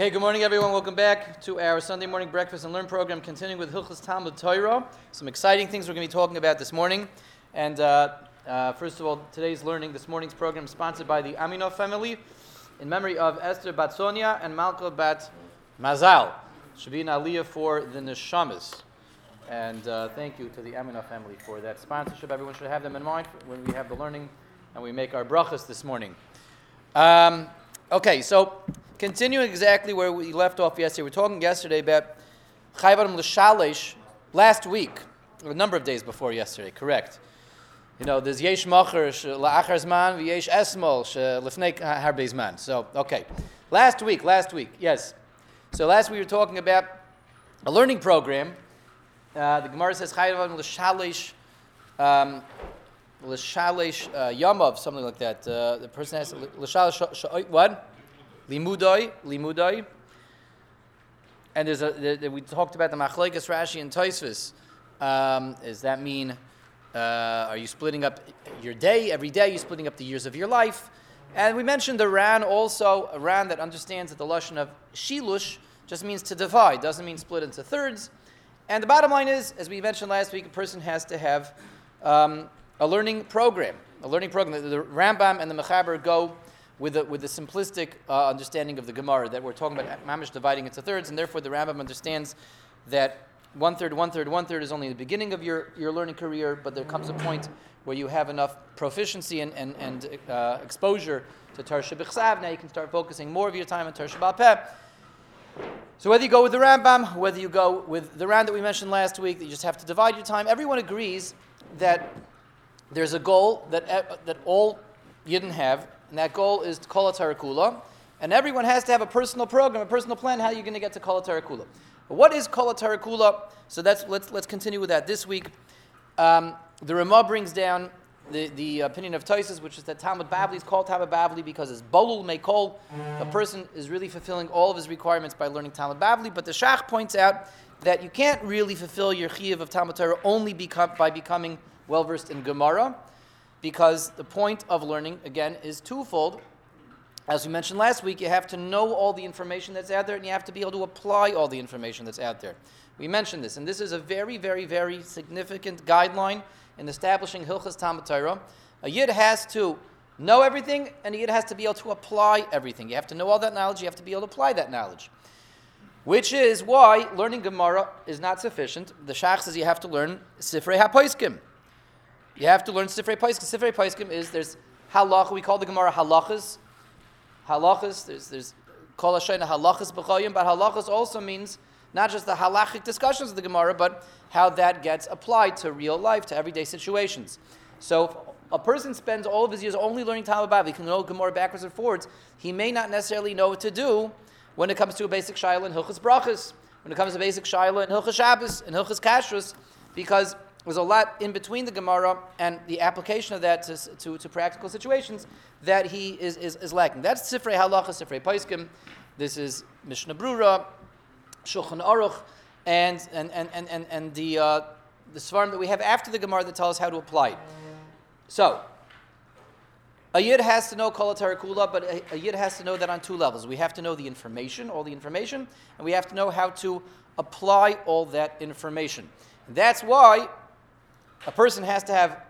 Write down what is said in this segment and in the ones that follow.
Okay, good morning, everyone. Welcome back to our Sunday morning breakfast and learn program, continuing with Hilchas Talmud Torah. Some exciting things we're going to be talking about this morning. And uh, uh, first of all, today's learning, this morning's program, is sponsored by the Aminov family in memory of Esther Bat Sonia and Malka Bat Mazal. Should be an aliyah for the Neshamas. And uh, thank you to the Aminov family for that sponsorship. Everyone should have them in mind when we have the learning and we make our brachas this morning. Um, okay, so continuing exactly where we left off yesterday, we are talking yesterday about Chayvarim L'Shalish last week, a number of days before yesterday, correct. You know, there's Yesh Macher La'achar Zman, Yesh Esmol Lefnei Harbe Zman. So, okay. Last week, last week, yes. So last week we were talking about a learning program. Uh, the Gemara says Chayvarim L'Shalish um, L'Shalish uh, Yamav, something like that. Uh, the person has L'Shalish, what? Limudai, limudai. And there's a, the, the, we talked about the machlekes Rashi and Tosfos. Um, does that mean uh, are you splitting up your day every day? Are you splitting up the years of your life? And we mentioned the Ran also, a Ran that understands that the lashon of shilush just means to divide, doesn't mean split into thirds. And the bottom line is, as we mentioned last week, a person has to have um, a learning program. A learning program. The, the Rambam and the Mechaber go with the, with simplistic uh, understanding of the Gemara that we're talking about mamish dividing into thirds, and therefore the Rambam understands that one third, one third, one third is only the beginning of your, your learning career, but there comes a point where you have enough proficiency and, and, and uh, exposure to Tar Shabbat now you can start focusing more of your time on Tar Shabbat So whether you go with the Rambam, whether you go with the Ran that we mentioned last week, that you just have to divide your time, everyone agrees that there's a goal that, uh, that all Yidden have, and that goal is Kol Kula. And everyone has to have a personal program, a personal plan how are you're going to get to Kol Kula. What is Kol Kula? So that's, let's, let's continue with that this week. Um, the Ramah brings down the, the opinion of Tosis, which is that Talmud Bavli is called Talmud Bavli because it's Bolul Meikol. A person is really fulfilling all of his requirements by learning Talmud Bavli. But the Shach points out that you can't really fulfill your Chiyav of Talmud Torah only become, by becoming well versed in Gemara because the point of learning, again, is twofold. As we mentioned last week, you have to know all the information that's out there and you have to be able to apply all the information that's out there. We mentioned this, and this is a very, very, very significant guideline in establishing Hilchas Talmud Torah. A Yid has to know everything, and a Yid has to be able to apply everything. You have to know all that knowledge, you have to be able to apply that knowledge. Which is why learning Gemara is not sufficient. The Shach says you have to learn Sifrei HaPoiskim. You have to learn Sifrei Paiskim. Sifrei Paiskim is there's halacha. We call the Gemara halachas. Halachas. There's there's kol hashayna halachas b'chayim, but halachas also means not just the halachic discussions of the Gemara, but how that gets applied to real life, to everyday situations. So a person spends all of his years only learning Talmud Bavli, he can know Gemara backwards and forwards, he may not necessarily know what to do when it comes to a basic Shaila and Hilchas Brachas, when it comes to basic Shaila and Hilchas Shabbos and Hilchas Kashrus, because there's a lot in between the Gemara and the application of that to, to, to practical situations that he is, is, is, lacking. That's Sifrei Halacha, Sifrei Paiskim. This is Mishnah Brura, Shulchan Aruch, and, and, and, and, and, and the, uh, the Svarim that we have after the Gemara that tell us how to apply it. So, a Yid has to know Kol Kula, but a, a Yid has to know that on two levels. We have to know the information, all the information, and we have to know how to apply all that information. That's why a person has to have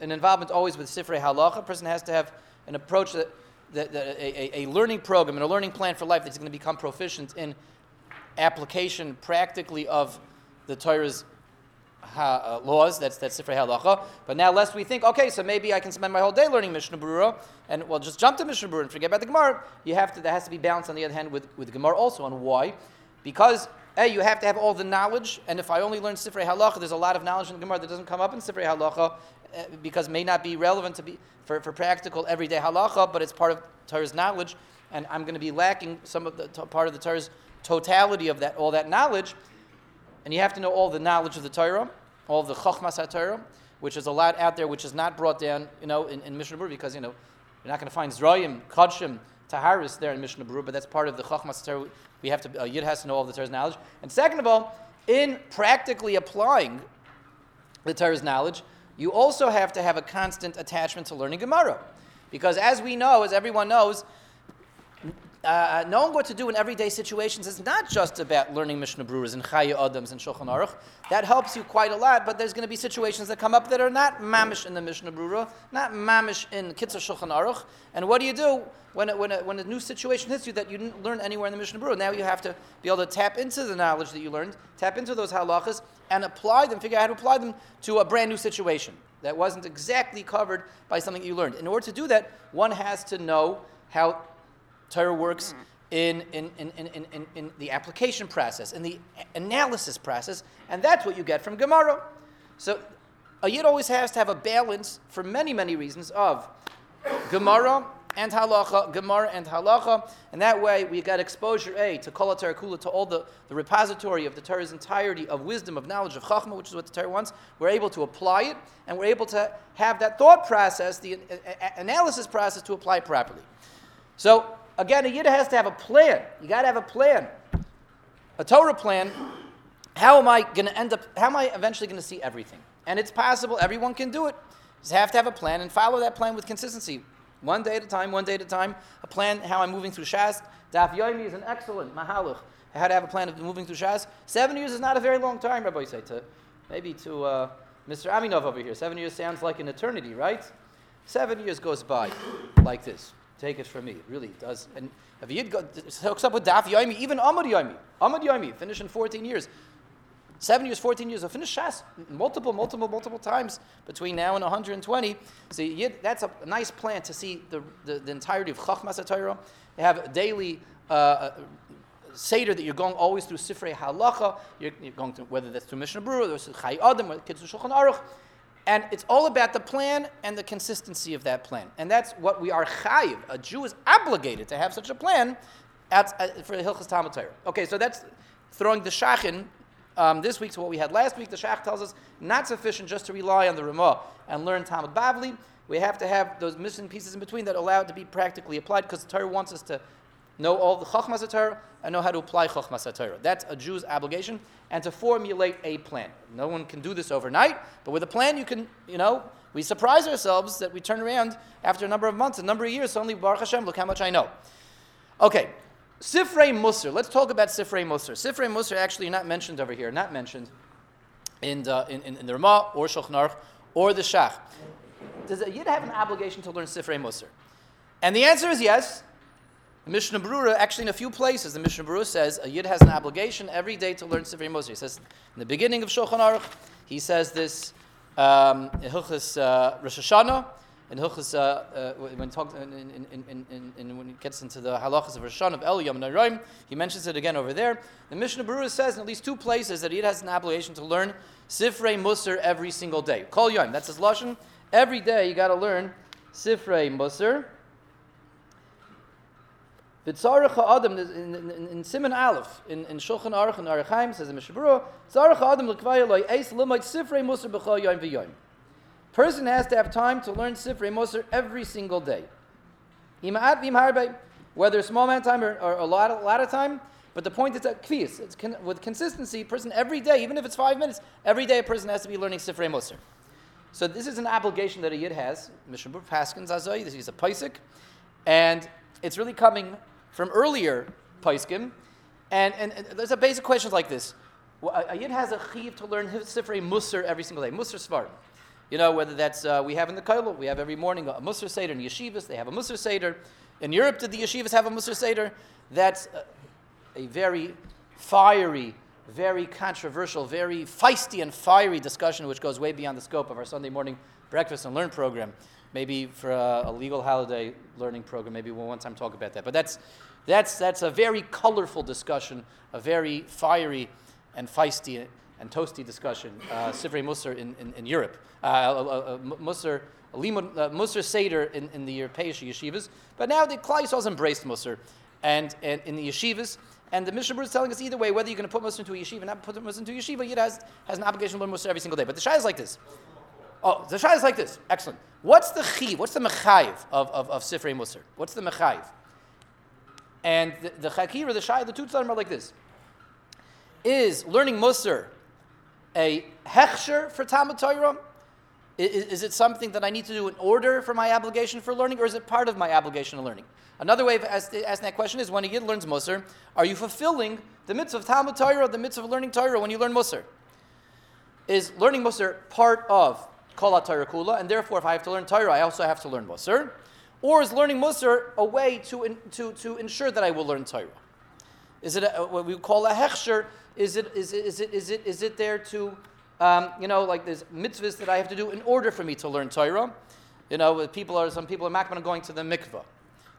an involvement always with Sifrei Halacha. A person has to have an approach that, that, that a, a, learning program and a learning plan for life that's going to become proficient in application practically of the Torah's ha, uh, laws. That's that's Sifrei Halacha. But now, lest we think, okay, so maybe I can spend my whole day learning Mishnah Berurah, and well, just jump to Mishnah Berurah and forget about the Gemara. You have to. There has to be balance on the other hand with with Gemara also. And why? Because Hey, you have to have all the knowledge, and if I only learn Sifrei Halacha, there's a lot of knowledge in the Gemara that doesn't come up in Sifrei Halacha uh, because may not be relevant to be for, for practical everyday halacha, but it's part of Torah's knowledge, and I'm going to be lacking some of the part of the Torah's totality of that all that knowledge, and you have to know all the knowledge of the Torah, all the Chachmas HaTorah, which is a lot out there which is not brought down, you know, in, in Mishnah because you know you're not going to find Zrayim, Kodshim, Taharis there in Mishnah Berurah, but that's part of the Chachmas Torah. We have to, uh, Yid has to know all the Torah's knowledge. And second of all, in practically applying the Torah's knowledge, you also have to have a constant attachment to learning Gemara. Because as we know, as everyone knows, uh, knowing what to do in everyday situations is not just about learning Mishnah Brurahs and Chaya Adams and Shulchan Aruch. That helps you quite a lot, but there's going to be situations that come up that are not mamish in the Mishnah Brurah, not mamish in Kitzur Shulchan Aruch. And what do you do when a, when, a, when a new situation hits you that you didn't learn anywhere in the Mishnah Brurah? Now you have to be able to tap into the knowledge that you learned, tap into those halachas, and apply them, figure out how to apply them to a brand new situation that wasn't exactly covered by something you learned. In order to do that, one has to know how Torah works in, in, in, in, in, in the application process, in the analysis process, and that's what you get from Gemara. So a yid always has to have a balance for many, many reasons of Gemara and halacha, Gemara and halacha, and that way we got exposure A to Kol Kula, to all the, the repository of the Torah's entirety of wisdom, of knowledge, of Chachma, which is what the Torah wants. We're able to apply it, and we're able to have that thought process, the uh, uh, analysis process, to apply properly. So again, a yid has to have a plan. You got to have a plan, a Torah plan. How am I going to end up? How am I eventually going to see everything? And it's possible. Everyone can do it. You just have to have a plan and follow that plan with consistency. One day at a time, one day at a time. A plan how I'm moving through Shas. Daf Yomi is an excellent mahalach. How to have a plan of moving through Shas. Seven years is not a very long time, Rabbi say to maybe to uh, Mr. Aminov over here. Seven years sounds like an eternity, right? Seven years goes by like this. Take it from me. It really does. And if Yid hooks up with Daf Yomi, even Amad Yomi, Amad Yomi, finish in 14 years. Seven years, 14 years, I'll finish Shas multiple, multiple, multiple times between now and 120. So Yid, that's a nice plan to see the, the, the entirety of Chachmas HaTorah. You have a daily uh, uh, Seder that you're going always through Sifrei Halacha, you're, you're, going to, whether that's through Mishnah Brura, or Chai Adam, or Kitzur Shulchan Aruch, and it's all about the plan and the consistency of that plan. And that's what we are chayiv. A Jew is obligated to have such a plan at, at, for the Hilchas Talmud Torah. Okay, so that's throwing the shachin um, this week to what we had last week. The shach tells us not sufficient just to rely on the Ramah and learn Talmud Bavli. We have to have those missing pieces in between that allow it to be practically applied because the Torah wants us to know all the Chachmas Torah and know how to apply Chachmas Torah. That's a Jew's obligation, and to formulate a plan. No one can do this overnight, but with a plan, you can, you know, we surprise ourselves that we turn around after a number of months, a number of years, suddenly, Baruch Hashem, look how much I know. Okay, Sifrei Musar. Let's talk about Sifrei Musar. Sifrei Musar actually not mentioned over here, not mentioned in the, in, in, in the Ramah or Shulchan or the Shach. Does a Yid have an obligation to learn Sifrei Musar? And the answer is yes. The Mishnah Brura, actually in a few places, the Mishnah Brura says a Yid has an obligation every day to learn Sifrei Moshe. He says in the beginning of Shulchan Aruch, he says this um, in Hilchas uh, Rosh Hashanah, in Hilchas, uh, uh, when, talk, in, in, in, when he gets into the halachas of Rosh Hashanah of El Yom Naroim, he mentions it again over there. The Mishnah Brura says in at least two places that he has an obligation to learn Sifrei Musar every single day. Kol Yom, that's his lashon. Every day you got to learn Sifrei Musar. V'tzarech ha'adam, in, in, Simon Aleph, in, in Shulchan Aruch and Orach Chaim, says in Mishabura, tzarech ha'adam l'kvaya eis limait sifrei musar b'chol yoim v'yoim. Person has to have time to learn sifrei musar every single day. Ima'at v'im whether a small amount of time or, or, a, lot, a lot of time, but the point is that it's con, with consistency, person every day, even if it's five minutes, every day a person has to be learning sifrei musar. So this is an obligation that a yid has. Mishabur Paskins Azoy, this is a paisik, and it's really coming from earlier Paiskim. And, and, and, there's a basic question like this. A Yid has a chiv to learn Sifrei Musar every single day. Musar Svarim. You know, whether that's, uh, we have in the Kailul, we have every morning a Musar Seder in yeshivas, they have a Musar Seder. In Europe, did the yeshivas have a Musar Seder? That's a, a very fiery, very controversial, very feisty and fiery discussion which goes way beyond the scope of our Sunday morning breakfast and learn program maybe for a, a, legal holiday learning program, maybe we'll one time talk about that. But that's, that's, that's a very colorful discussion, a very fiery and feisty and toasty discussion, uh, Sifrei Musar in, in, in Europe. Uh, uh, Musar, uh, Musar Seder in, in the European yeshivas. But now the Klai has embraced Musar and, and in the yeshivas. And the Mishnah is telling us either way, whether you're going to put Musar into a yeshiva, not put Musar into a yeshiva, Yid has, has an obligation to learn Musar every single day. But the Shai is like this. Oh, the Shai is like this. Excellent. What's the chi? What's the mechayiv of, of, of Sifrei Musar? What's the mechayiv? And the, the chakir, the Shai, the two tzarim are like this. Is learning Musar a hechsher for Talmud Torah? Is, is, it something that I need to do in order for my obligation for learning, or is it part of my obligation of learning? Another way of asking that question is when a Yid learns Musar, are you fulfilling the mitzvah of Talmud Torah, the mitzvah of learning Torah when you learn Musar? Is learning Musar part of Kol Torah Kula, and therefore if I have to learn Torah, I also have to learn Musar? Or is learning Musar a way to, in, to, to ensure that I will learn Torah? Is it a, what we call a hechsher? Is it, is it, is it, is it, is it there to um, you know, like there's mitzvahs that I have to do in order for me to learn Torah. You know, people are some people are makman going to the mikvah,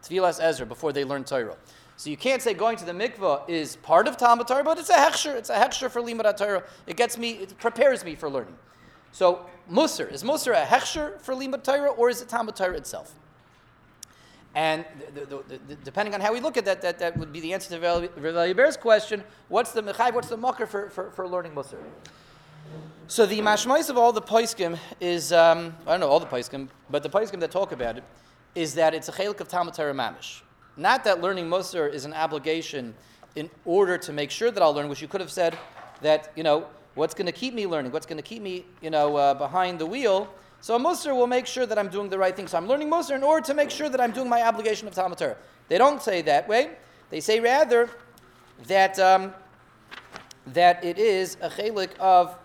tefillas Ezra before they learn Torah. So you can't say going to the mikvah is part of Talmud Torah, but it's a hechsher. It's a hechsher for limud Torah. It gets me, it prepares me for learning. So Musar is Musar a hechsher for limud Torah, or is it Talmud Torah itself? And the, the, the, depending on how we look at that, that, that would be the answer to Rav Bear's question. What's the mechayv? What's the mucker for, for, for learning Musar? So the mashmais of all the paiskim is um, I don't know all the paiskim, but the paiskim that talk about it is that it's a chelik of Talmud Torah mamish. Not that learning Musar is an obligation in order to make sure that I'll learn, which you could have said that you know what's going to keep me learning, what's going to keep me you know uh, behind the wheel. So a Musar will make sure that I'm doing the right thing. So I'm learning Musar in order to make sure that I'm doing my obligation of Talmud Torah. They don't say that way. They say rather that um, that it is a chelik of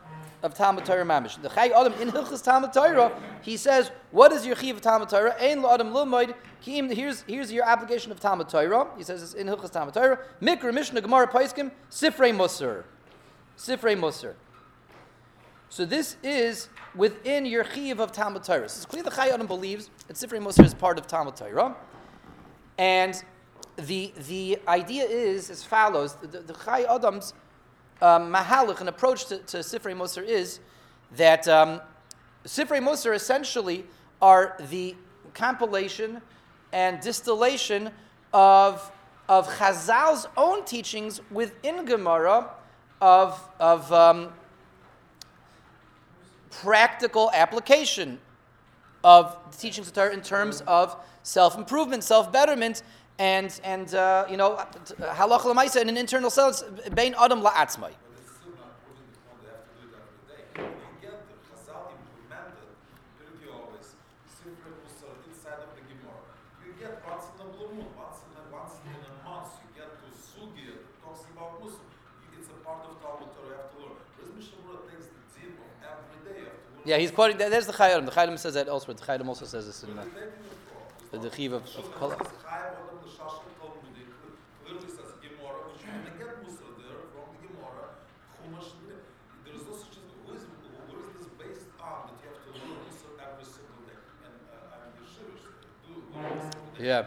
of Talmud Torah mamish. The Chai Adam in Hilchas Talmud Torah, he says, "What is your chiv of Talmud Torah? Ein Adam Lumoid Kim. Here's here's your application of Talmud Torah. He says it's in Hilchas Talmud Torah. Mikra Mishnah Gemara Paiskim Sifrei Musar, Sifrei Musar. So this is within your chiv of Talmud Torah. So it's clear the Chai Adam believes that Sifrei Musar is part of Talmud Torah, and the the idea is as follows: the, the, Chai Adam's um, mahalach, an approach to, to Sifrei Musar is that um, Sifrei Musar essentially are the compilation and distillation of, of Chazal's own teachings within Gemara of, of um, practical application of the teachings of Torah in terms of self improvement, self betterment, and and uh, you know halach lemaisa in an internal sense bein adam la'atzmai. Yeah, he's quoting. There's the Chayyim. The Chayyim says that elsewhere. The Chayyim also says this in uh, the, the Chiv of, Kol. Yeah.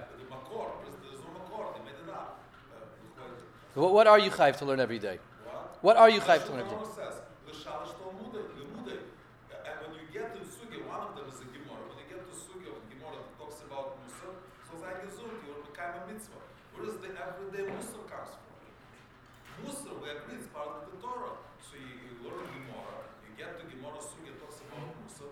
What, what are you chayv to learn every day? What are you chayv to learn every day? Where does the everyday Musar comes from? Musar, we agree, it's part of the Torah. So you, you learn Gemara, you get to Gemara Sugya, talks about Musar,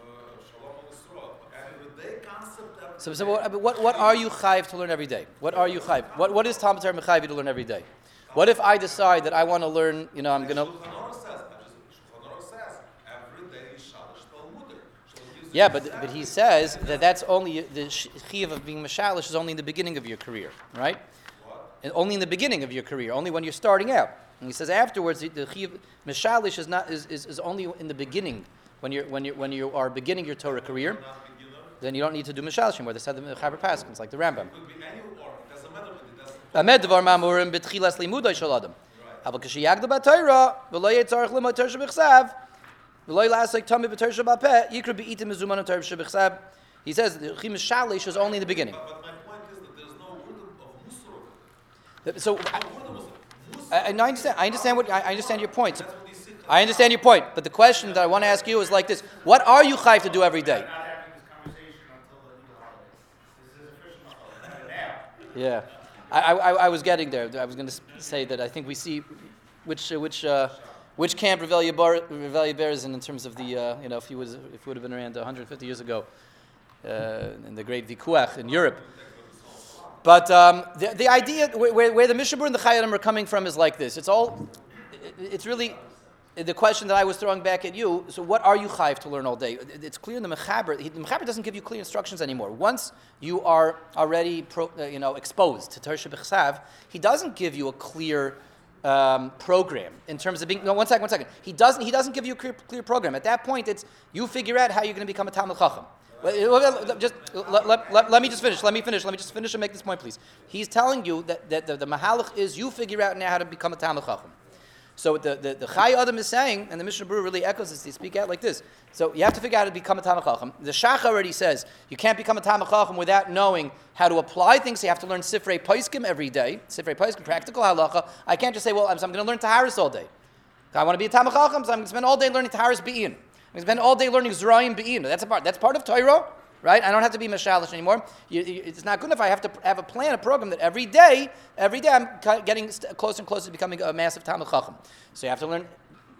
uh, Shalom al Everyday concept. So, so what, what, what are you chayv to learn every day? What are you chayv? What, what is Talmud Torah to learn every day? What if I decide that I want to learn, you know, I'm going to... Yeah, but, but he says that that's only the chiv of being mashalish is only in the beginning of your career, right? And only in the beginning of your career, only when you're starting out. And he says afterwards the chiv mashalish is not is, is, is only in the beginning when you're when you when you are beginning your Torah career. Then you don't need to do mashalish anymore. They said the Chaber Paskins like the Rambam. Amed dvar mamurim betchilas limuday shel adam. Aber kashiyagda batayra v'lo yitzarich limud Torah shebechsav he says the chim shalish is only in the beginning. So I, I, understand. I understand what I understand your point. I understand your point, but the question that I want to ask you is like this: What are you chayv to do every day? Yeah, I, I, I was getting there. I was going to say that I think we see which which. Uh, which camp Revelia Bar is in in terms of the, uh, you know, if he, was, if he would have been around 150 years ago uh, in the great Vikuach in Europe. But um, the, the idea, where, where the Mishabur and the Chayadim are coming from is like this. It's all, it's really, the question that I was throwing back at you. So, what are you chayiv to learn all day? It's clear in the mechaber. The mechaber doesn't give you clear instructions anymore. Once you are already, pro, uh, you know, exposed to Torah B'chsav, he doesn't give you a clear um, program in terms of being. No, one second, one second. He doesn't. He doesn't give you a clear, clear program. At that point, it's you figure out how you're going to become a talmid chacham. Just let, let, let, let, me just finish. Let me finish. Let me just finish and make this point, please. He's telling you that, that the, the mahalach is you figure out now how to become a talmid chacham. So the, the, the Chai Adam is saying, and the Mishnah Berurah really echoes this, they speak out like this. So you have to figure out how to become a Talmud Chacham. The Shach already says you can't become a Talmud Chacham without knowing how to apply things. So you have to learn Sifrei Paiskim every day, Sifrei Paiskim, practical halacha. I can't just say, well, I'm, so I'm going to learn Taharis all day. I want to be a Talmud Chacham, so I'm going to spend all day learning Taharis Be'in. I'm going to spend all day learning Zerayim Be'in. That's, a part, that's part of Torah right? I don't have to be mashalish anymore. You, you, it's not good if I have to have a plan, a program that every day, every day I'm getting closer and closer to becoming a massive Talmud Chacham. So you have to learn.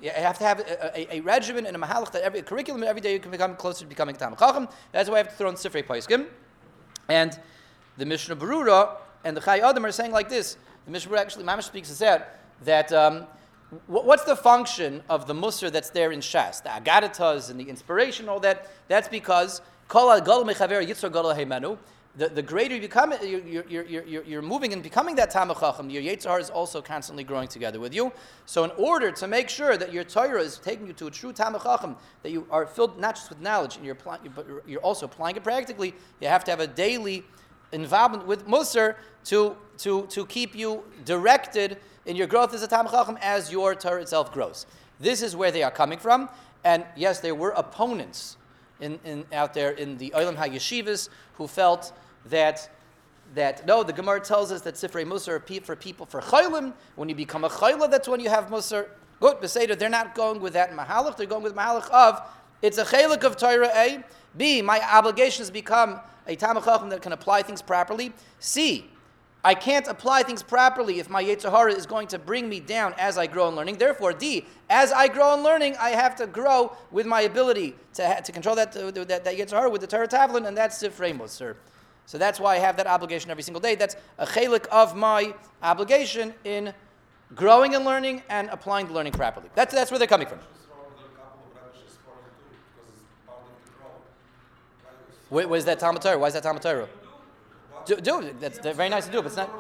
You have to have a, a, a regimen and a mahalach that every a curriculum every day you can become closer to becoming a Talmud Chacham. That's why I have to throw in Sifrei Paiskim. And the Mishnah Berurah and the Chai Adam are saying like this. The Mishnah Berurah actually, Mamash speaks this out, that um, what's the function of the Musar that's there in Shas? The Agadatas and the inspiration, all that. That's because the, the greater you become, you're, you're, you're, you're moving and becoming that Tamach Chacham, your Yetzer Hara is also constantly growing together with you. So, in order to make sure that your Torah is taking you to a true Tamach Chacham, that you are filled not just with knowledge, and you're but you're also applying it practically, you have to have a daily involvement with Musar to, to, to keep you directed in your growth as a Tamach Chacham as your Torah itself grows. This is where they are coming from. And yes, there were opponents in, in, out there in the Olam HaYeshivas who felt that that no, the Gemara tells us that Sifrei Musar are for people for Chaylim. When you become a Chayla, that's when you have Musar. Good, Beseder, they're not going with that Mahalach, they're going with Mahalach of it's a Chalik of Torah A. B, my obligation has become a Tamachachim that can apply things properly. C, I can't apply things properly if my Yetzer Hara is going to bring me down as I grow in learning. Therefore, D, as I grow in learning, I have to grow with my ability to, to control that, uh, that, that Yetzer Hara with the Torah Tavlin, and that's Sifrei Musar. So that's why I have that obligation every single day. That's a chalik of my obligation in growing and learning and applying the learning properly. That's, that's where they're coming from. Wait, where's that Talmud Torah? Why is that Talmud Torah? Do, do. That's very nice to do, but it's not.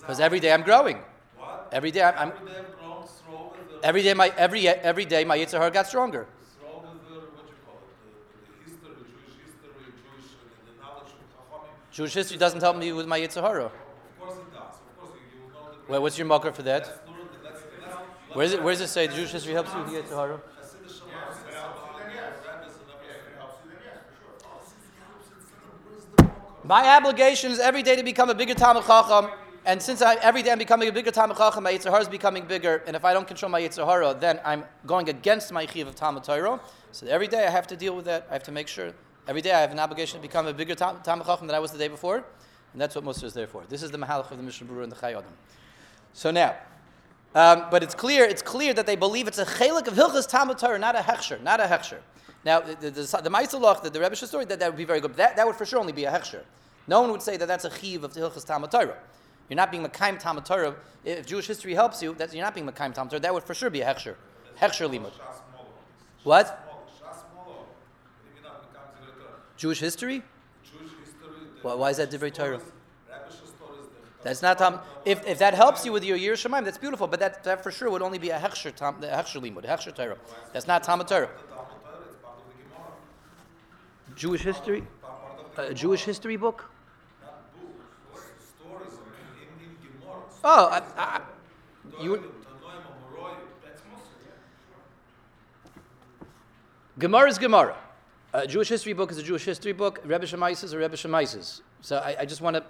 Because every day I'm growing. What? Every day I'm. I'm every day every day my every every day my Yitzhar got stronger. Jewish history doesn't help me with my Yitzhahara. Well, what's your marker for that? Where, is it, does it say Jewish history helps you with the Yitzhahara? My obligation is every day to become a bigger Talmud Chacham, and since I, every day I'm becoming a bigger Talmud Chacham, my Yitzhahara is becoming bigger, and if I don't control my Yitzhahara, then I'm going against my Chiv of Talmud Torah. So every day I have to deal with that. I have to make sure. Every day I have an obligation to become a bigger Talmud Chacham than I was the day before, and that's what Musar is there for. This is the Mahalach of the Mishnah Berurah and the Chai Adam. So now, um, but it's clear, it's clear that they believe it's a chelik of Hilchas Talmud Torah, not a hechsher, not a hechsher. Now, the, the, the, the the, the Rebbe story, that, that would be very good. That, that would for sure only be a hechsher. No one would say that that's a chiv of Hilchas Talmud Torah. You're not being Makaim Talmud Torah. If Jewish history helps you, that you're not being Makaim Talmud Torah. That would for sure be a hechsher. Hechsher limud. What? Jewish history? Why, why is that different Torah? That's not Tam. If, if that helps you with your year Shemaim, that's beautiful. But that, that for sure would only be a hechsher tam, a hechsher limud, a hechsher Torah. That's not Talmud Torah. Jewish history, a Jewish history book. Oh, I, I, you. Gemara is Gemara. A Jewish history book is a Jewish history book. Rebbe Shemaisis is a Rebbe Shemaisis. So I, I just want to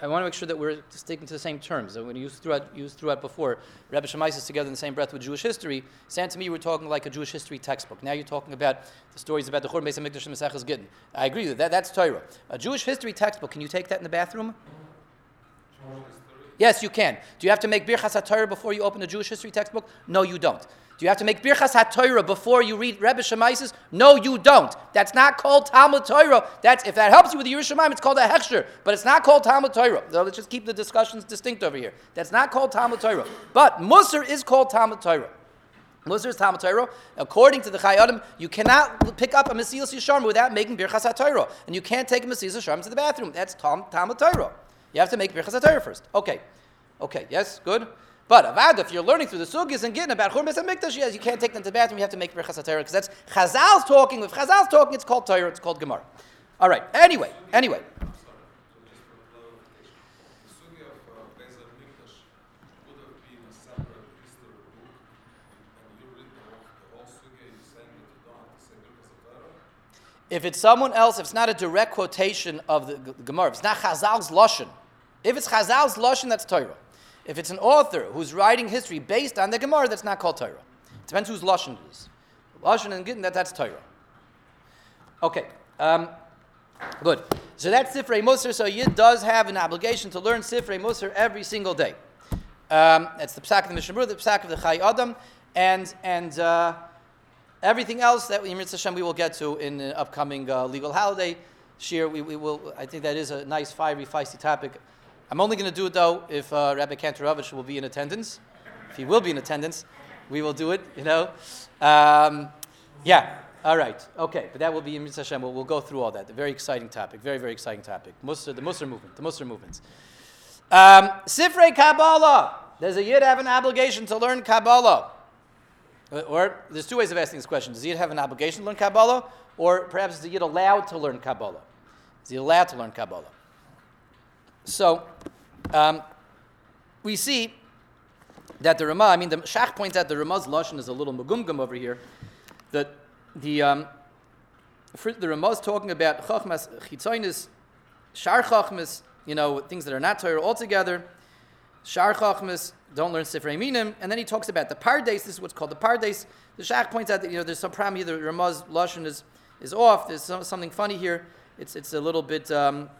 I want to make sure that we're sticking to the same terms. When you used throughout, used throughout before, Rabbi Shemais is together in the same breath with Jewish history. Sound to me were talking like a Jewish history textbook. Now you're talking about the stories about the Churban Beis Hamikdash and Maseches Gittin. I agree with that. That's Torah. A Jewish history textbook. Can you take that in the bathroom? Yes, you can. Do you have to make Birchas HaTorah before you open a Jewish history textbook? No, you don't. Do you have to make Birchas HaTorah before you read Rebbe Shemaisis? No, you don't. That's not called Talmud Torah. That's, if that helps you with the Yerushalayim, it's called a Hechsher, but it's not called Talmud Torah. So let's just keep the discussions distinct over here. That's not called Talmud Torah. But Musar is called Talmud Torah. Musar is Talmud Torah. According to the Chai you cannot pick up a Mesilas Yesharim without making Birchas HaTorah. And you can't take a Mesilas Yesharim to the bathroom. That's Talmud Torah. You have to make Birchas HaTorah first. Okay. Okay, yes, good. But Avad, if you're learning through the sugis and getting about Churmes and Mikdash, yes, you can't take them to the bathroom. You have to make Birchas Torah because that's Chazal's talking. If Chazal's talking, it's called Torah. It's called Gemara. All right. Anyway, anyway. HaTorah? If it's someone else, if it's not a direct quotation of the Gemara, if it's not Chazal's lashon, if it's Chazal's lashon, that's Torah. If it's an author who's writing history based on the Gemara, that's not called Torah. It depends whose lashon it is. Lashon and Gittin, that, that's Torah. Okay. Um, good. So that's Sifrei Musar. So Yid does have an obligation to learn Sifrei Musar every single day. Um, that's the Psak of the Mishnah the Psak of the Chai Adam, and and uh, everything else that we, Hashem, we will get to in the upcoming uh, legal holiday. Shir, we, we will. I think that is a nice, fiery, feisty topic. I'm only going to do it though if uh, Rabbi Kantorovich will be in attendance. If he will be in attendance, we will do it. You know, um, yeah. All right. Okay, but that will be in Hashem. We'll, we'll go through all that. A very exciting topic. Very, very exciting topic. Musar, the Musar movement. The Musar movements. Um, Sifrei Kabbalah. Does a yid have an obligation to learn Kabbalah? Uh, Or there's two ways of asking this question. Does a yid have an obligation to learn Kabbalah? Or perhaps is the yid allowed to learn Kabbalah? Is he allowed to learn Kabbalah? So um, we see that the Ramah, I mean, the Shach points out the Ramah's Lashon is a little magumgum over here. That the, um, the Ramah is talking about Chachmas Chitzoinis, Shar Chachmas, you know, things that are not Torah altogether. Shar Chachmas, don't learn Sifrei Minim. And then he talks about the Pardes, this is what's called the Pardes. The Shach points out that, you know, there's some problem here, the Ramah's Lashon is, is off. There's some, something funny here. It's, it's a little bit, um,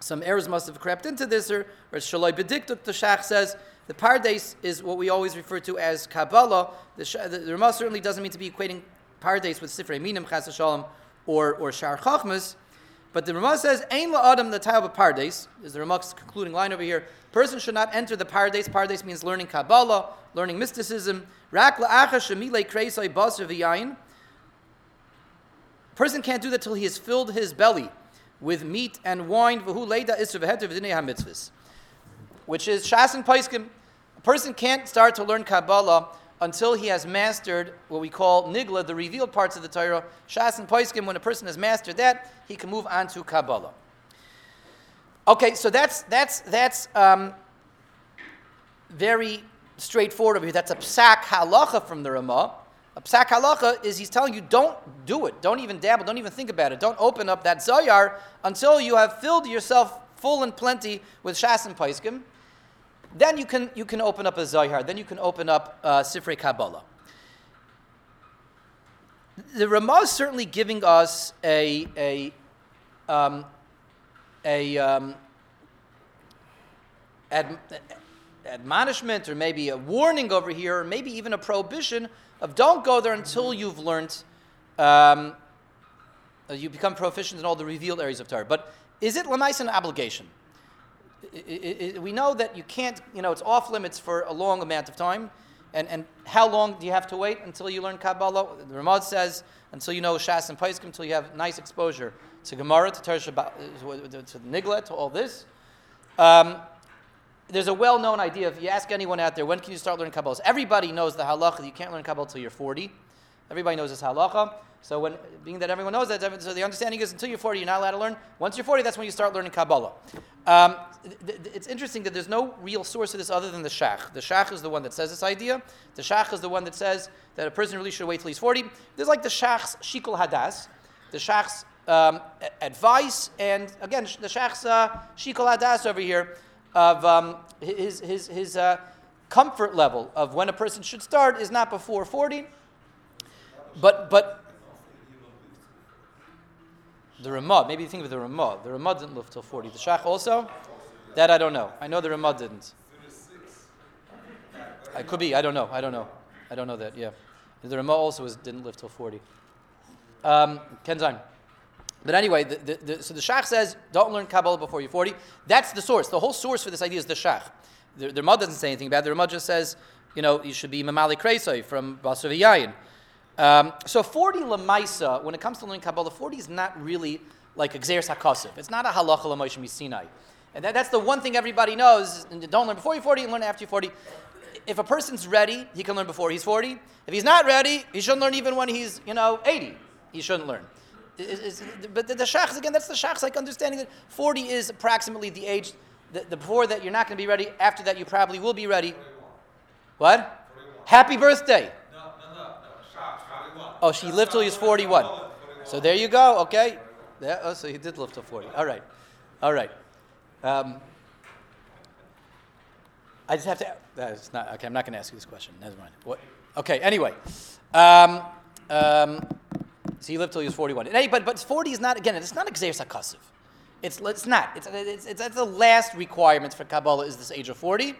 some errors must have crept into this, or, Shaloi Bediktuk, the Shach says, the Pardes is what we always refer to as Kabbalah. The, the, the Ramah certainly doesn't mean to be equating Pardes with Sifrei Minim, Chas Shalom, or, or Shar Chachmas. But the Ramah says, Ein la'adam the of Pardes, is the Ramah's concluding line over here. Person should not enter the Pardes. Pardes means learning Kabbalah, learning mysticism. Rak la'acha basar v'yayin. Person can't do that till he has filled his belly with meat and wine, v'hu leida which is Shas and Paiskim. A person can't start to learn Kabbalah until he has mastered what we call nigla, the revealed parts of the Torah. Shas and Paiskim, when a person has mastered that, he can move on to Kabbalah. Okay, so that's that's that's um, very straightforward over here. That's a psak halacha from the Ramah. A psak halacha is he's telling you don't do it, don't even dabble, don't even think about it, don't open up that zayar until you have filled yourself full and plenty with shas and paiskim. Then you can you can open up a zayar. Then you can open up uh, sifrei kabbalah. The Ramah is certainly giving us a a um, a um, ad, admonishment or maybe a warning over here, or maybe even a prohibition of don't go there until you've learned, um, uh, you become proficient in all the revealed areas of Torah. But is it lemais an obligation? We know that you can't, you know, it's off limits for a long amount of time. And, and how long do you have to wait until you learn Kabbalah? The Ramah says until you know Shas and Paiskim, until you have nice exposure to Gemara, to Torah uh, to the Nigla, to all this. Um, there's a well-known idea. If you ask anyone out there, when can you start learning Kabbalah? Everybody knows the halacha. You can't learn Kabbalah until you're 40. Everybody knows this halacha. So when, being that everyone knows that, so the understanding is until you're 40, you're not allowed to learn. Once you're 40, that's when you start learning Kabbalah. Um, th- th- it's interesting that there's no real source of this other than the Shach. The Shach is the one that says this idea. The Shach is the one that says that a person really should wait till he's 40. There's like the Shach's Shikul Hadas, the Shach's um, advice, and again, the Shach's uh, Shikul Hadas over here of um, his, his, his uh, comfort level of when a person should start is not before 40. But, but the Ramah, maybe think of the Ramah. The Ramah didn't live till 40. The Shach also? That I don't know. I know the Ramah didn't. 36. I could be. I don't know. I don't know. I don't know that. Yeah, the Ramah also was, didn't live till forty. Um, Kenzine. But anyway, the, the, the, so the Shach says, don't learn Kabbalah before you're 40. That's the source. The whole source for this idea is the Shach. The, the doesn't say anything about it. The Ramah just says, you know, you should be Mamali Kreisoi from Yayin. Um, so 40 Lamaisa, when it comes to learning Kabbalah, 40 is not really like Xeris HaKosiv. It's not a halacha Lamoshim Sinai. And that, that's the one thing everybody knows. Don't learn before you're 40 and learn after you're 40. If a person's ready, he can learn before he's 40. If he's not ready, he shouldn't learn even when he's, you know, 80. He shouldn't learn. Is, but the, the shachs, again, that's the shachs, like understanding that 40 is approximately the age, the, the before that you're not going to be ready, after that you probably will be ready. What? 41. Happy birthday. No, no, no, no. Oh, she lived till he was 41. So there you go, okay. Yeah, oh, so he did live till 40. All right. All right. Um, I just have to. That's not okay. I'm not going to ask you this question. Never mind. What? Okay. Anyway, um, um, so he lived till he was 41. And, but but 40 is not again. It's not gzeir sakasiv. It's it's not. It's it's, it's that's the last requirement for Kabbalah is this age of 40.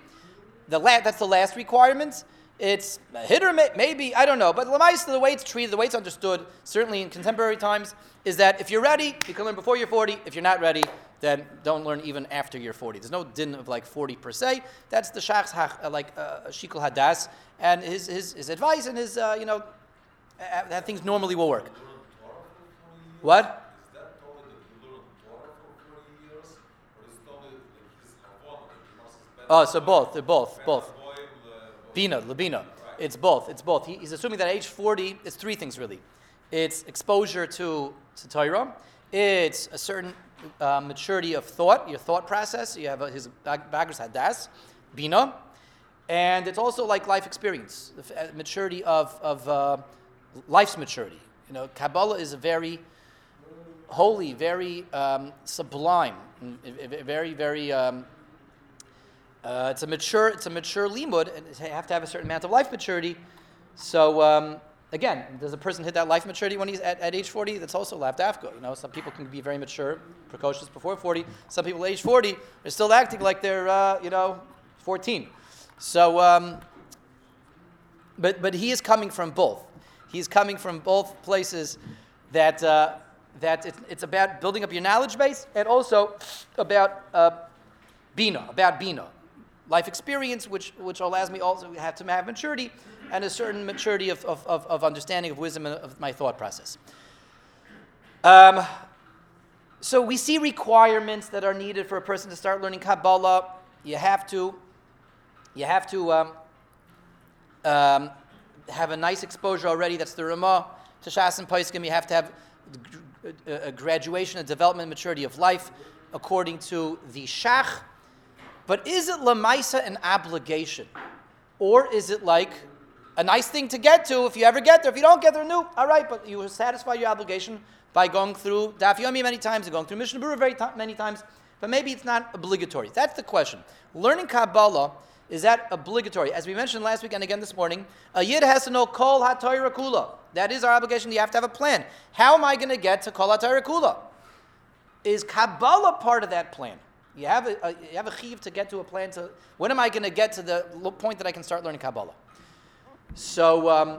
The la- that's the last requirement. It's a hit or may- maybe I don't know, but the way it's treated, the way it's understood, certainly in contemporary times, is that if you're ready, you can learn before you're 40. If you're not ready, then don't learn even after you're 40. There's no din of like 40 per se. That's the Shach's hach, uh, like uh, Shikul Hadas and his, his, his advice and his, uh, you know, uh, that things normally will work. What? Is that Torah that you learn Torah for 40 years? Or is it only like his Havana, that he must spend Oh, so both. They're both. Both. Bina, Labina. It's both. It's both. He, he's assuming that at age 40, it's three things really. It's exposure to, to Torah. It's a certain uh, maturity of thought, your thought process. You have a, his background hadas, Bina. And it's also like life experience, the f- uh, maturity of, of uh, life's maturity. You know, Kabbalah is a very holy, very um, sublime, mm, very, very um, uh, it's a mature, it's a mature limud, and you have to have a certain amount of life maturity. So um, again, does a person hit that life maturity when he's at, at age 40? That's also lavdafka. You know, some people can be very mature, precocious before 40. Some people at age 40 are still acting like they're, uh, you know, 14. So, um, but but he is coming from both. He's coming from both places that uh, that it's, it's about building up your knowledge base and also about uh, bina, about bina, life experience, which which allows me also have to have maturity and a certain maturity of, of, of, of understanding of wisdom and of my thought process. Um, so we see requirements that are needed for a person to start learning Kabbalah. You have to, you have to um, um, have a nice exposure already. That's the Ramah to Shas and Paiskim. You have to have a, graduation, a development, maturity of life according to the Shach. But is it Lamaisa an obligation? Or is it like a nice thing to get to if you ever get there? If you don't get there, no, all right, but you satisfy your obligation by going through Daf Yomi many times and going through Mishnah Berurah very t- many times, but maybe it's not obligatory. That's the question. Learning Kabbalah, is that obligatory? As we mentioned last week and again this morning, a Yid has to know Kol HaTorah Kula. That is our obligation. You have to have a plan. How am I going to get to Kol HaTorah Kula? Is Kabbalah part of that plan? You have a, a you have a chiv to get to a plan to when am I going to get to the point that I can start learning Kabbalah? So um,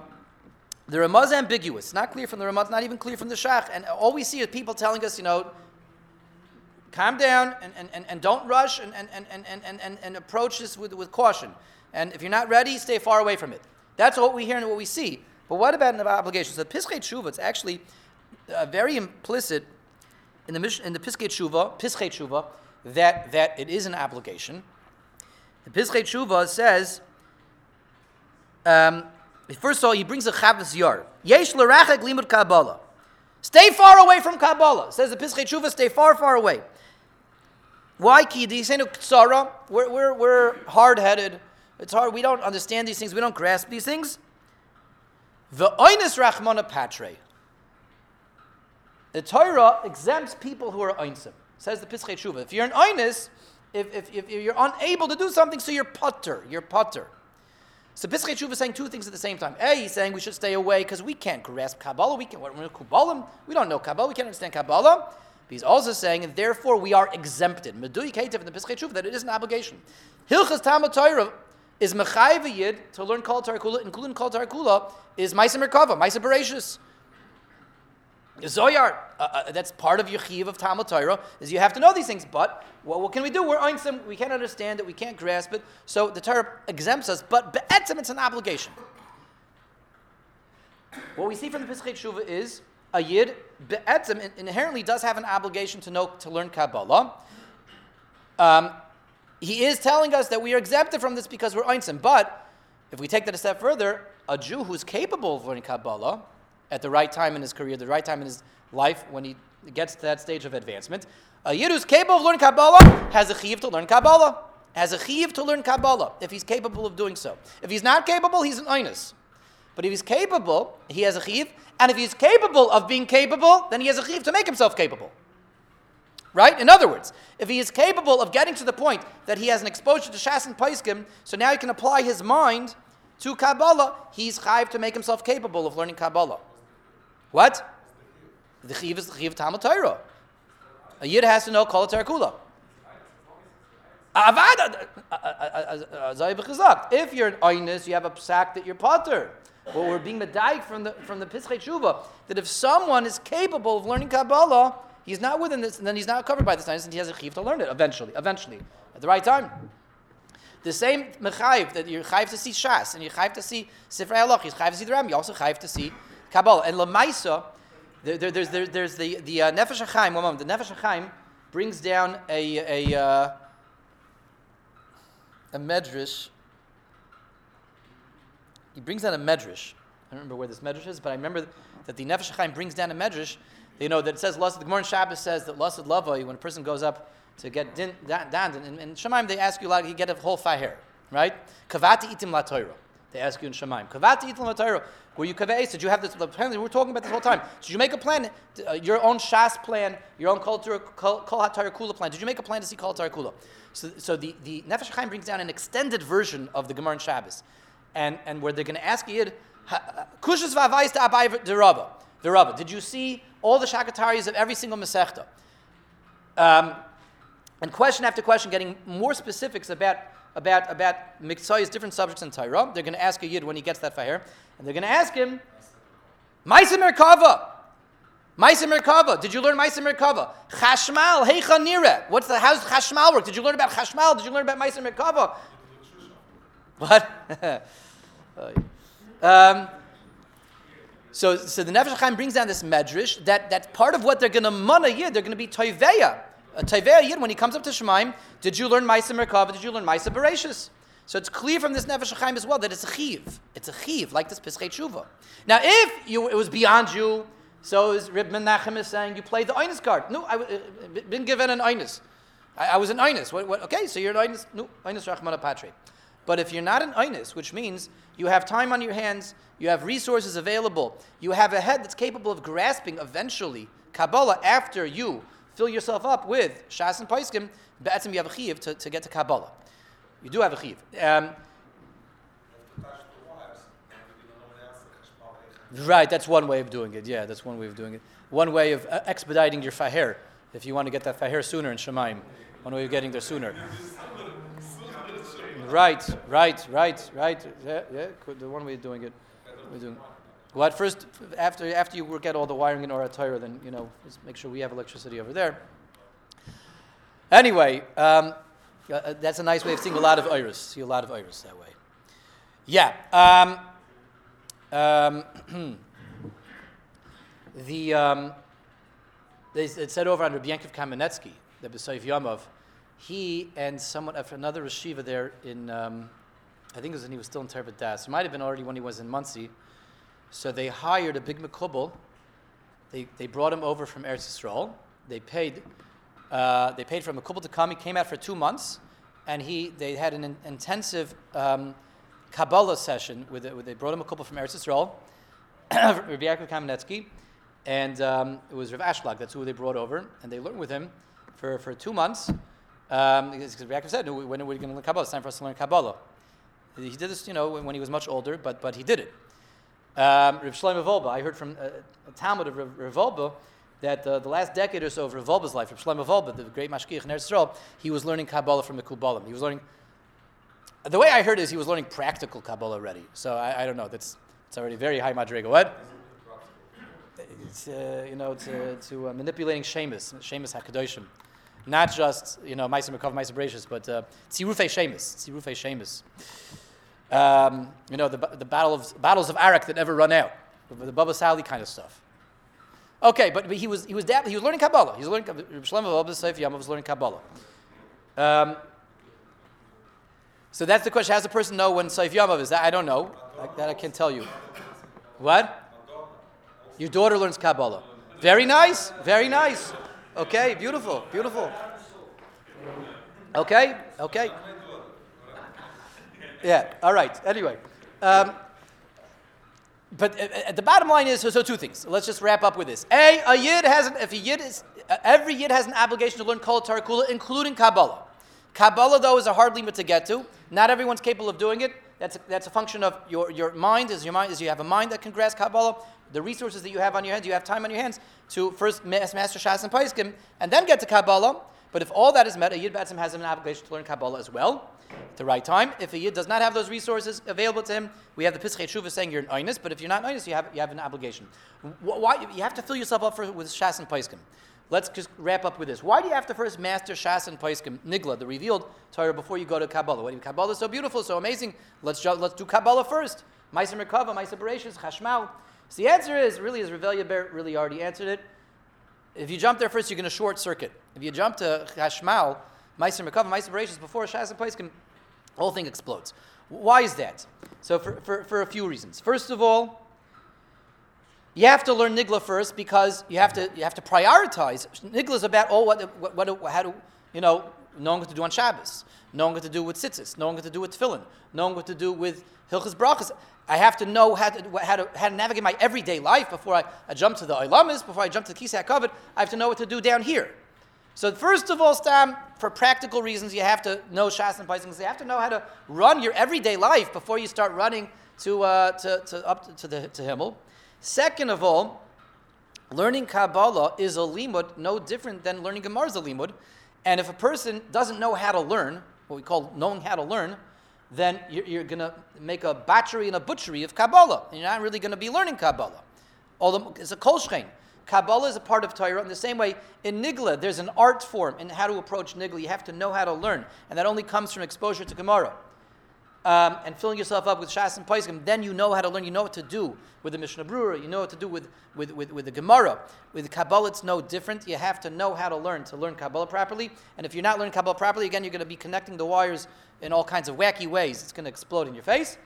the Ramah is ambiguous. Not clear from the Ramah. Not even clear from the Shach. And all we see is people telling us, you know, calm down and, and, and, and don't rush and, and, and, and, and, and, approach this with, with caution. And if you're not ready, stay far away from it. That's what we hear and what we see. But what about an obligation? So the Pischei Tshuva, it's actually uh, very implicit in the, in the Pischei Tshuva, Pischei Tshuva, that, that it is an obligation. The Pischei Tshuva says, um, first of all, he brings a Chavos Yair. Yesh l'rachek limud Kabbalah. Stay far away from Kabbalah. Says the Pischei Tshuva, stay far, far away. Why? We're, we're, we're hard-headed. It's hard. We don't understand these things. We don't grasp these things. The oinus rachmana patre. The Torah exempts people who are oinsim. Says the Pischei Tshuva. If you're an oinus, if, if, if you're unable to do something, so you're putter. You're putter. So Pischei Tshuva is saying two things at the same time. A, he's saying we should stay away because we can't grasp Kabbalah. We can't. We're Kabbalah. We don't know Kabbalah. We can't understand Kabbalah. He's also saying, and therefore we are exempted. Medui Ketev in the Tshuva that it is an obligation. Hilchas Talmud Torah is Mechayv Yid to learn Kol Tarakula, including Kol Tarakula, is Maisa Merkava, Maisa Bereshis. Zoyar, uh, uh, that's part of your chiv of Talmud Torah, is you have to know these things. But well, what can we do? We're einsim, we can't understand it, we can't grasp it. So the Torah exempts us, but be'etzim, it's an obligation. What we see from the Pischei Tshuva is a yid be'etzim inherently does have an obligation to know to learn Kabbalah. Um, he is telling us that we are exempted from this because we're einsim. But if we take that a step further, a Jew who's capable of learning Kabbalah at the right time in his career, the right time in his life, when he gets to that stage of advancement. A yid who's capable of learning Kabbalah has a chiv to learn Kabbalah. Has a chiv to learn Kabbalah if he's capable of doing so. If he's not capable, he's an einus. But if he's capable, he has a chiv. And if he's capable of being capable, then he has a chiv to make himself capable. Right? In other words, if he is capable of getting to the point that he has an exposure to Shas and Paiskim, so now he can apply his mind to Kabbalah, he's chayiv to make himself capable of learning Kabbalah. What? The chiv is the chiv Talmud Torah. A yid has to know kol kula. If you're an oinus, you have a sack that you're potter. But we're being medayik from the from the Pischei Tshuva that if someone is capable of learning Kabbalah, he's not within this, and then he's not covered by this science, and he has a chiv to learn it eventually, eventually, at the right time. The same mechayiv that you're chayiv to see Shas and you're chayiv to see Sifrei Halach, you're chayiv to see the Ram, you also chayiv to see Kabbalah. And Lamaisa, there, there, there's, there, there's the, the uh, Nefesh HaChaim, one moment, the Nefesh HaChaim brings down a, a, uh, a medrash. He brings down a medrash. I don't remember where this medrash is, but I remember that the Nefesh HaChaim brings down a medrash. You know, that it says, the Gemara Shabbos says that Lasad Lavoi, when a person goes up to get din, dan, and in Shemaim they ask you, like, you get a whole fahir, right? Kavati itim la They ask you in Shemaim. Kavati itim la were you kaveis? Did you have this? Apparently, we're talking about this whole time. Did you make a plan, uh, your own shas plan, your own kol kula plan? Did you make a plan to see kol kula? So, so the, the Nefesh Chaim brings down an extended version of the Gemara Shabbos, and, and where they're going to ask Yid, kushas v'avayis abai the Rabba. The Rabba. Did you see all the shakataris of every single Masechta? Um, and question after question, getting more specifics about about about mitzvahs, different subjects in Torah. They're going to ask a yid when he gets that fire, and they're going to ask him, Maisa Merkava. Maisa Merkava. Did you learn Maisa Merkava? Chashmal, Heicha Nire. What's the, how's Chashmal work? Did you learn about Chashmal? Did you learn about Maisa Merkava? What? um, so, so the Nefesh Chaim brings down this medrash that, that part of what they're going to mana yid, they're going to be toiveya. A toiveya yid, when he comes up to Shemaim, did you learn Maisa Merkava? Did you learn Maisa Bereshis? So it's clear from this Nefesh Chaim as well that it's a chiv. It's a chiv, like this Pischei Tshuva. Now, if you, it was beyond you, so as Rib Menachem is saying, you played the Einus card. No, I uh, been given an Einus. I, I, was an Einus. What, what, okay, so you're an Einus. No, Einus Rachmana Patre. But if you're not an Einus, which means you have time on your hands, you have resources available, you have a head that's capable of grasping eventually Kabbalah after you fill yourself up with Shas and Paiskim, Be'etzim you have a chiv to, to get to Kabbalah. You do have a chiv. Um, right, that's one way of doing it. Yeah, that's one way of doing it. One way of uh, expediting your faher, if you want to get that faher sooner in Shemaim. One way of getting there sooner. Right, right, right, right. Yeah, yeah. The one way of doing it. We're doing. What first after after you work out all the wiring in Oratira, then you know make sure we have electricity over there. Anyway. Um, uh, that's a nice way of seeing a lot of iris. See a lot of iris that way. Yeah. Um, um, the um, it said over under Rabbi Yankov Kamenetsky, the Besaif Yomov, he and someone another yeshiva there in, um, I think it was when he was still in Torah Vodaas. It might have been already when he was in Monsey. So they hired a big makubal. They, they brought him over from Eretz Yisrael. They paid uh, they paid for couple to come. He came out for two months, and he they had an in, intensive um, Kabbalah session with, it, they brought him a couple from Eretz Yisrael, Rabbi Yaakov Kamenetsky, and um, it was Rav Ashlag. That's who they brought over, and they learned with him for, for two months. Um, because Yaakov said, "When are we going to learn Kabbalah? It's time for us to learn Kabbalah." He did this, you know, when he was much older, but but he did it. Um, Rav Shlomo Wolbe, I heard from uh, a Talmud of Rav, Wolbe, that uh, the last decade or so of Rav Wolbe's life, Rav Shlomo Wolbe, the great mashgiach in Eretz he was learning Kabbalah from the Kubalim. He was learning. The way I heard is he was learning practical Kabbalah already. So I, I don't know. That's it's already very high madriga. What? It's uh, you know to, to uh, manipulating Shemus, Shemus Hakadoshim, not just you know Meiser Mekav Meiser Bereshis, but uh, Tzirufei Shemus, Tzirufei Shemus. Um, you know the, the battle of battles of Arak that never run out, the, Baba Sali kind of stuff. Okay, but, but he was he was dab- he was learning Kabbalah. He was learning Shlomo Baba was learning Kabbalah. Um, so that's the question. How does a person know when Saif Yamav is? That I don't know. That I can't tell you. What? Your daughter learns Kabbalah. Very nice. Very nice. Okay, beautiful. Beautiful. Okay, okay. Yeah, all right. Anyway. Um, but uh, uh, the bottom line is so, so two things. Let's just wrap up with this. A, a yid has an, if a yid is uh, every yid has an obligation to learn Kol Torah Kula, including Kabbalah. Kabbalah though is a hard limit to get to. Not everyone's capable of doing it. That's a, that's a function of your, your mind. Is your mind is you have a mind that can grasp Kabbalah. The resources that you have on your hands, you have time on your hands to first master Shas and Paiskim, and then get to Kabbalah. But if all that is met, a Yid Batzim has an obligation to learn Kabbalah as well at the right time. If a Yid does not have those resources available to him, we have the Pischei Tshuva saying you're an Einus, but if you're not an Einus, you have, you have an obligation. Why, you have to fill yourself up for, with Shas and Paiskim. Let's just wrap up with this. Why do you have to first master Shas and Paiskim, Nigla, the revealed Torah, before you go to Kabbalah? What, Kabbalah is so beautiful, so amazing. Let's, let's do Kabbalah first. Maisa Merkava, Maisa Bereshis, Chashmal. So the answer is, really, as Revelia Bear really already answered it, if you jump there first, you're going to short circuit. If you jump to Chashmal, Meiser Mekava, Meiser Bereshis, before Shas and Paiskim, the whole thing explodes. Why is that? So for, for, for a few reasons. First of all, you have to learn Nigla first because you have to, you have to prioritize. Nigla is about, oh, what, what, what, how to, you know, knowing what to do on Shabbos, knowing what to do with tzitzis, knowing what to do with tefillin, knowing what to do with hilchas brachas. I have to know how to, how to, how to navigate my everyday life before I, I jump to the Ilamis, before I jump to the Kisei HaKavod. I have to know what to do down here. So first of all, Stam, for practical reasons, you have to know Shas and Paiskim. You have to know how to run your everyday life before you start running to, uh, to, to, up to, the, to Himmel. Second of all, learning Kabbalah is a limud no different than learning Gemara is a limud. And if a person doesn't know how to learn, what we call knowing how to learn, then you're, you're going to make a battery and a butchery of Kabbalah. And you're not really going to be learning Kabbalah. Although it's a kolshchein. Kabbalah is a part of Torah. In the same way, in Nigla, there's an art form in how to approach Nigla. You have to know how to learn. And that only comes from exposure to Gemara. Um, and filling yourself up with Shas and Paiskim, then you know how to learn. You know what to do with the Mishnah Brura. You know what to do with, with, with, with the Gemara. With Kabbalah, it's no different. You have to know how to learn to learn Kabbalah properly. And if you're not learning Kabbalah properly, again, you're going to be connecting the wires in all kinds of wacky ways. It's going to explode in your face.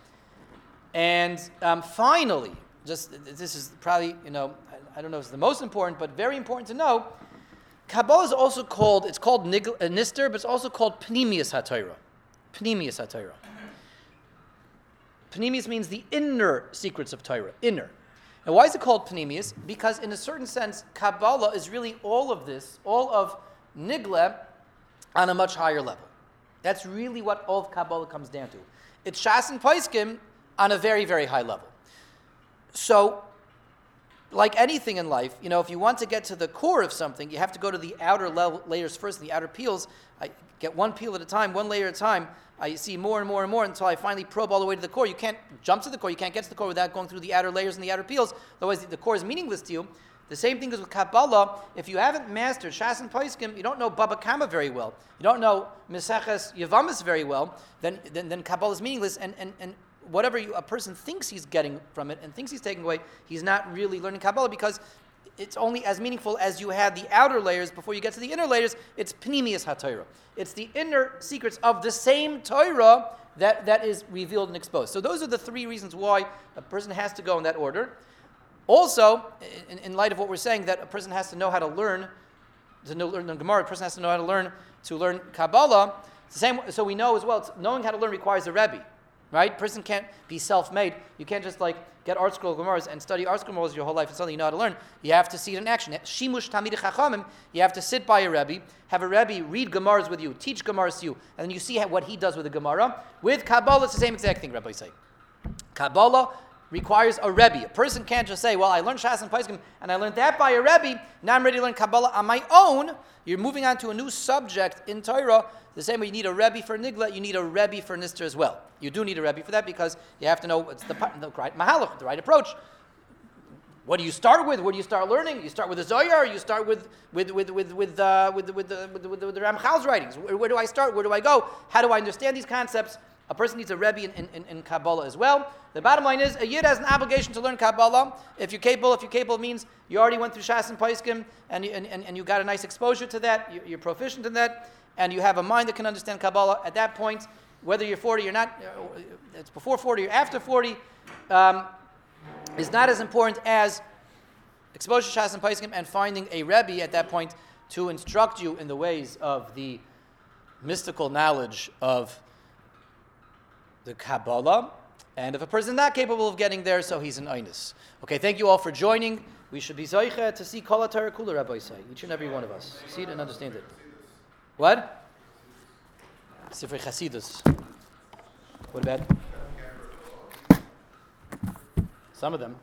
And um, finally, just this is probably, you know, I, I, don't know if it's the most important, but very important to know. Kabbalah is also called, it's called Nig- uh, Nister, but it's also called Pnimius HaTorah. Pnimius HaTorah. Pnimius means the inner secrets of Torah, inner. And why is it called Pnimius? Because in a certain sense, Kabbalah is really all of this, all of Nigla on a much higher level. That's really what all of Kabbalah comes down to. It's Shas and Paiskim on a very, very high level. So, like anything in life, you know, if you want to get to the core of something, you have to go to the outer layers first, and the outer peels. I get one peel at a time, one layer at a time. I see more and more and more until I finally probe all the way to the core. You can't jump to the core, you can't get to the core without going through the outer layers and the outer peels. Otherwise, the core is meaningless to you. The same thing is with Kabbalah. If you haven't mastered Shas and Paiskim, you don't know Baba Kama very well, you don't know Meseches Yavamis very well, then, then, then Kabbalah is meaningless. And, and, and whatever you, a person thinks he's getting from it and thinks he's taking away, he's not really learning Kabbalah because it's only as meaningful as you had the outer layers before you get to the inner layers. It's Pnimius HaTorah. It's the inner secrets of the same Torah that, that is revealed and exposed. So those are the three reasons why a person has to go in that order. Also, in, in light of what we're saying, that a person has to know how to learn, to know, learn Gemara, a person has to know how to learn to learn Kabbalah. It's the same, so we know as well, knowing how to learn requires a Rebbe right? Person can't be self-made. You can't just like get art ArtScroll Gemaras and study art ArtScroll Gemaras your whole life. It's something you know how to learn. You have to see it in action. Shimush Talmidei Chachamim. You have to sit by a Rebbe, have a Rebbe read Gemaras with you, teach Gemaras to you, and then you see what he does with the Gemara. With Kabbalah, it's the same exact thing, Rabbi say. Kabbalah requires a Rebbe. A person can't just say, well, I learned Shas and Paiskim and I learned that by a Rebbe, now I'm ready to learn Kabbalah on my own. You're moving on to a new subject in Torah. The same way you need a Rebbe for Nigla, you need a Rebbe for Nister as well. You do need a Rebbe for that because you have to know the, the right Mahalach, the right approach. What do you start with? Where do you start learning? You start with the Zohar, you start with with with with with uh, with, with, the, with, with, with the Ramchal's writings. Where, where, do I start? Where do I go? How do I understand these concepts? A person needs a Rebbe in, in, in, Kabbalah as well. The bottom line is a Yid has an obligation to learn Kabbalah. If you're capable, if you're capable means you already went through Shas and Paiskim and and, and, you got a nice exposure to that, you, you're proficient in that, and you have a mind that can understand Kabbalah. At that point, whether you're 40 or not, uh, it's before 40 or after 40, um, is not as important as exposure to Shas and Paiskim and finding a Rebbe at that point to instruct you in the ways of the mystical knowledge of the Kabbalah. And if a person is not capable of getting there, so he's an Einus. Okay, thank you all for joining. We should be Zoicha to see Kol Kula, Rabbi say. Each and every one of us. See it and understand it. What? Sifrei Chasidus. What about? Some of them.